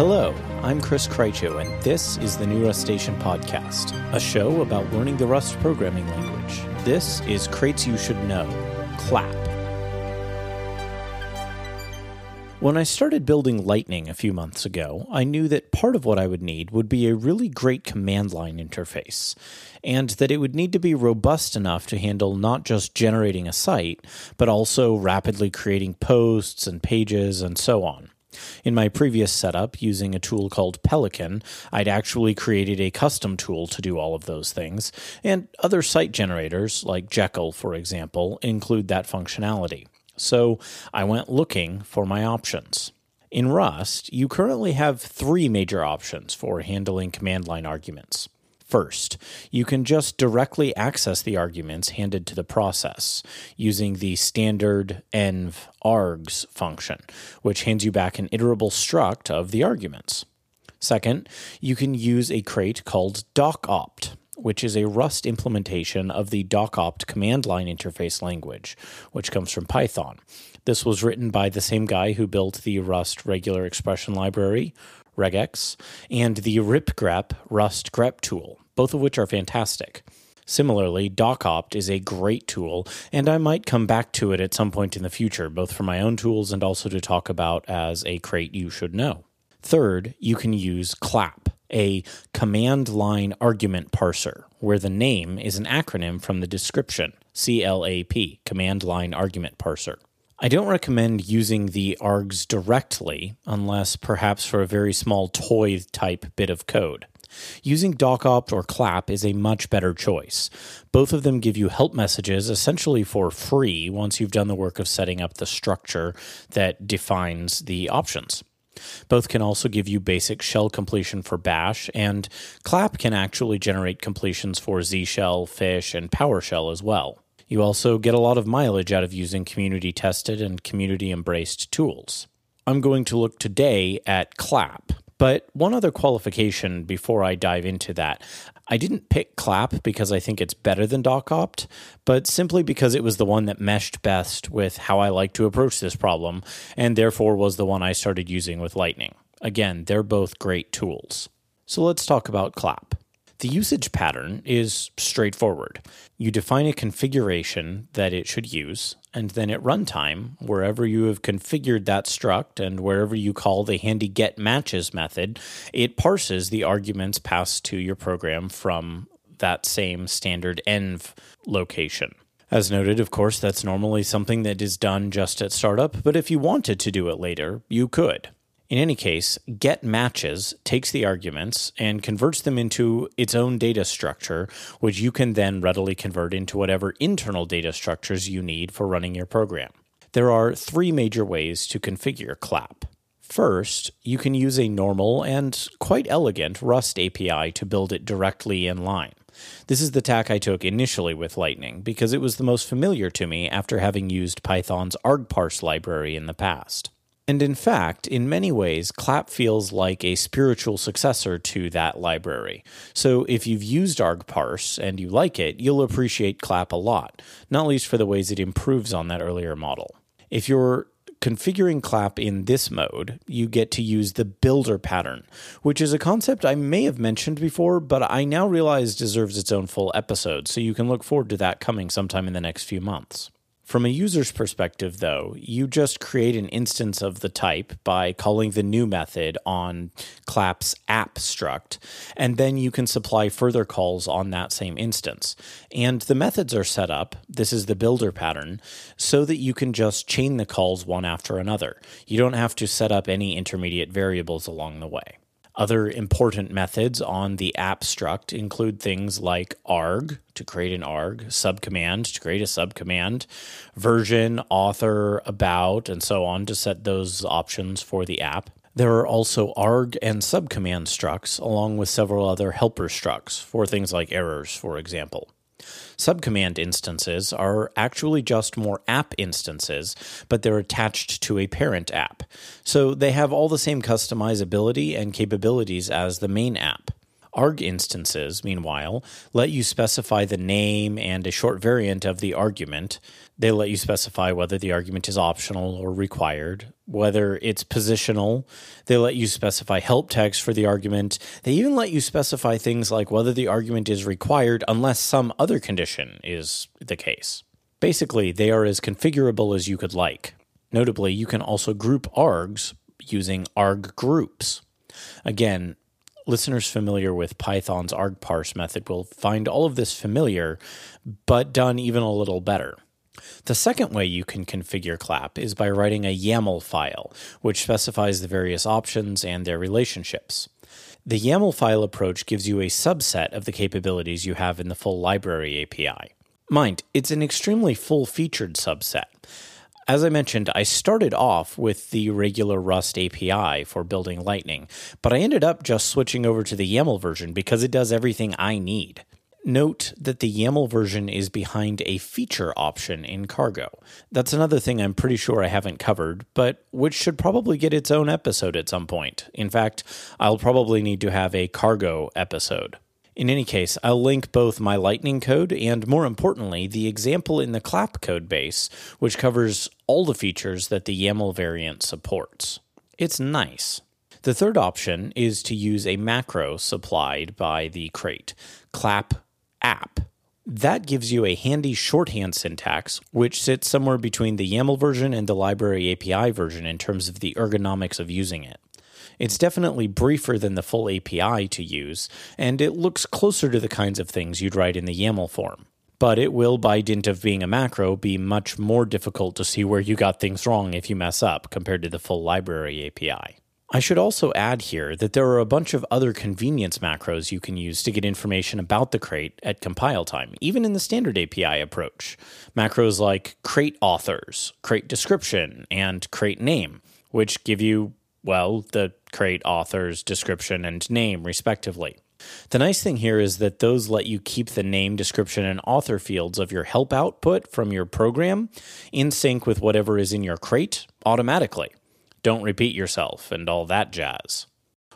Hello, I'm Chris Krycho, and this is the New Rustacean Podcast, a show about learning the Rust programming language. This is Crates You Should Know, CLAP. When I started building Lightning a few months ago, I knew that part of what I would need would be a really great command line interface, and that it would need to be robust enough to handle not just generating a site, but also rapidly creating posts and pages and so on. In my previous setup, using a tool called Pelican, I'd actually created a custom tool to do all of those things, and other site generators, like Jekyll, for example, include that functionality. So I went looking for my options. In Rust, you currently have three major options for handling command line arguments. First, you can just directly access the arguments handed to the process using the standard env args function, which hands you back an iterable struct of the arguments. Second, you can use a crate called docopt, which is a Rust implementation of the docopt command line interface language, which comes from Python. This was written by the same guy who built the Rust regular expression library, regex, and the ripgrep Rust grep tool, both of which are fantastic. Similarly, docopt is a great tool, and I might come back to it at some point in the future, both for my own tools and also to talk about as a crate you should know. Third, you can use CLAP, a command line argument parser, where the name is an acronym from the description CLAP, command line argument parser. I don't recommend using the args directly, unless perhaps for a very small toy type bit of code. Using docopt or clap is a much better choice. Both of them give you help messages essentially for free once you've done the work of setting up the structure that defines the options. Both can also give you basic shell completion for Bash, and Clap can actually generate completions for Z Shell, Fish, and PowerShell as well. You also get a lot of mileage out of using community tested and community embraced tools. I'm going to look today at Clap, but one other qualification before I dive into that. I didn't pick Clap because I think it's better than docopt, but simply because it was the one that meshed best with how I like to approach this problem, and therefore was the one I started using with Lightning. Again, they're both great tools. So let's talk about Clap. The usage pattern is straightforward. You define a configuration that it should use, and then at runtime, wherever you have configured that struct and wherever you call the handy get matches method, it parses the arguments passed to your program from that same standard env location. As noted, of course, that's normally something that is done just at startup, but if you wanted to do it later, you could. In any case, get matches takes the arguments and converts them into its own data structure, which you can then readily convert into whatever internal data structures you need for running your program. There are three major ways to configure CLAP. First, you can use a normal and quite elegant Rust API to build it directly in line. This is the tack I took initially with Lightning because it was the most familiar to me after having used Python's argparse library in the past. And in fact, in many ways, Clap feels like a spiritual successor to that library. So if you've used argparse and you like it, you'll appreciate Clap a lot, not least for the ways it improves on that earlier model. If you're configuring Clap in this mode, you get to use the builder pattern, which is a concept I may have mentioned before, but I now realize deserves its own full episode, so you can look forward to that coming sometime in the next few months. From a user's perspective, though, you just create an instance of the type by calling the new method on Clap's app struct, and then you can supply further calls on that same instance. And the methods are set up, this is the builder pattern, so that you can just chain the calls one after another. You don't have to set up any intermediate variables along the way. Other important methods on the app struct include things like arg to create an arg, subcommand to create a subcommand, version, author, about, and so on to set those options for the app. There are also arg and subcommand structs, along with several other helper structs for things like errors, for example. Subcommand instances are actually just more app instances, but they're attached to a parent app. So they have all the same customizability and capabilities as the main app. Arg instances, meanwhile, let you specify the name and a short variant of the argument. They let you specify whether the argument is optional or required, whether it's positional. They let you specify help text for the argument. They even let you specify things like whether the argument is required unless some other condition is the case. Basically, they are as configurable as you could like. Notably, you can also group args using arg groups. Again, listeners familiar with Python's argparse method will find all of this familiar, but done even a little better. The second way you can configure clap is by writing a YAML file, which specifies the various options and their relationships. The YAML file approach gives you a subset of the capabilities you have in the full library API. Mind, it's an extremely full featured subset. As I mentioned, I started off with the regular Rust API for building Lightning, but I ended up just switching over to the YAML version because it does everything I need. Note that the YAML version is behind a feature option in Cargo. That's another thing I'm pretty sure I haven't covered, but which should probably get its own episode at some point. In fact, I'll probably need to have a Cargo episode. In any case, I'll link both my Lightning code and, more importantly, the example in the clap code base, which covers all the features that the YAML variant supports. It's nice. The third option is to use a macro supplied by the crate, clap app. That gives you a handy shorthand syntax, which sits somewhere between the YAML version and the library API version in terms of the ergonomics of using it. It's definitely briefer than the full API to use, and it looks closer to the kinds of things you'd write in the YAML form. But it will, by dint of being a macro, be much more difficult to see where you got things wrong if you mess up compared to the full library API. I should also add here that there are a bunch of other convenience macros you can use to get information about the crate at compile time, even in the standard API approach. Macros like crate authors, crate description, and crate name, which give you well, the crate author's description and name, respectively. The nice thing here is that those let you keep the name, description, and author fields of your help output from your program in sync with whatever is in your crate automatically. Don't repeat yourself and all that jazz.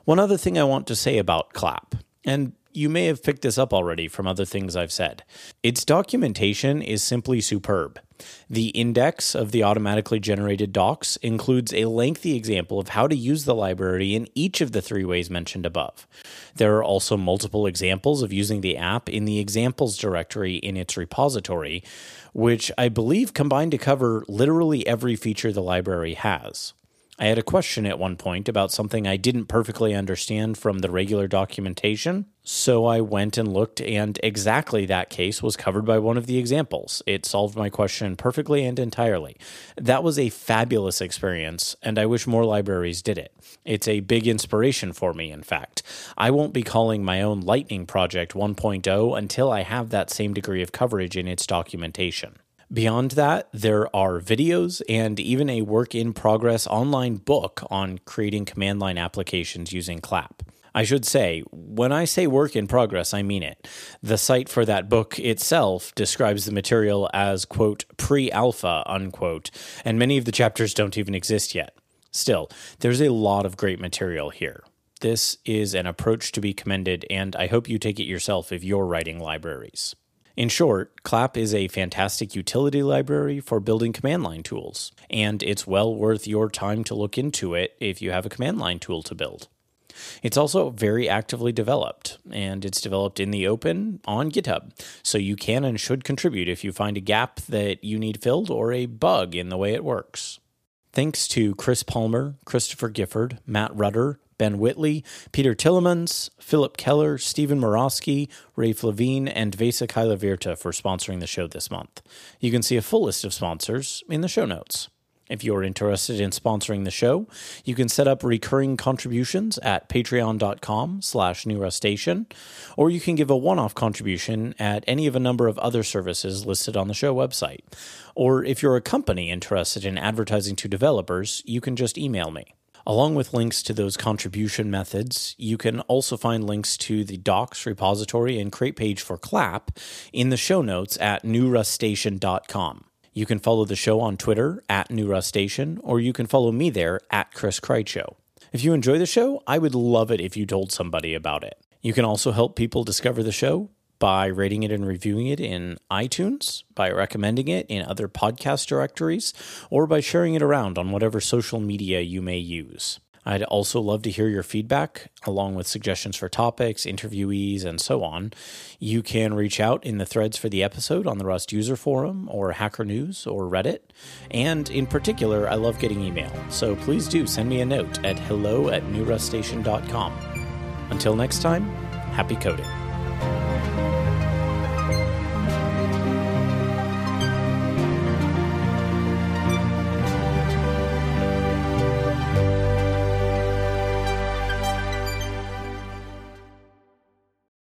One other thing I want to say about Clap, and you may have picked this up already from other things I've said. Its documentation is simply superb. The index of the automatically generated docs includes a lengthy example of how to use the library in each of the three ways mentioned above. There are also multiple examples of using the app in the examples directory in its repository, which I believe combine to cover literally every feature the library has. I had a question at one point about something I didn't perfectly understand from the regular documentation, so I went and looked, and exactly that case was covered by one of the examples. It solved my question perfectly and entirely. That was a fabulous experience, and I wish more libraries did it. It's a big inspiration for me, in fact. I won't be calling my own Lightning Project 1.0 until I have that same degree of coverage in its documentation. Beyond that, there are videos and even a work in progress online book on creating command line applications using Clap. I should say, when I say work in progress, I mean it. The site for that book itself describes the material as, quote, pre alpha, unquote, and many of the chapters don't even exist yet. Still, there's a lot of great material here. This is an approach to be commended, and I hope you take it yourself if you're writing libraries. In short, Clap is a fantastic utility library for building command line tools, and it's well worth your time to look into it if you have a command line tool to build. It's also very actively developed, and it's developed in the open on GitHub, so you can and should contribute if you find a gap that you need filled or a bug in the way it works. Thanks to Chris Palmer, Christopher Gifford, Matt Rudder, Ben Whitley, Peter Tillemans, Philip Keller, Stephen Morosky, Raph Levien, and Vesa Kaihlavirta for sponsoring the show this month. You can see a full list of sponsors in the show notes. If you're interested in sponsoring the show, you can set up recurring contributions at patreon.com slash newrustacean, or you can give a one-off contribution at any of a number of other services listed on the show website. Or if you're a company interested in advertising to developers, you can just email me. Along with links to those contribution methods, you can also find links to the docs repository and crate page for Clap in the show notes at newrustacean.com. You can follow the show on Twitter at newrustacean, or you can follow me there at Chris Krycho. If you enjoy the show, I would love it if you told somebody about it. You can also help people discover the show by rating it and reviewing it in iTunes, by recommending it in other podcast directories, or by sharing it around on whatever social media you may use. I'd also love to hear your feedback, along with suggestions for topics, interviewees, and so on. You can reach out in the threads for the episode on the Rust user forum, or Hacker News, or Reddit. And in particular, I love getting email, so please do send me a note at hello at newrustacean.com. Until next time, happy coding.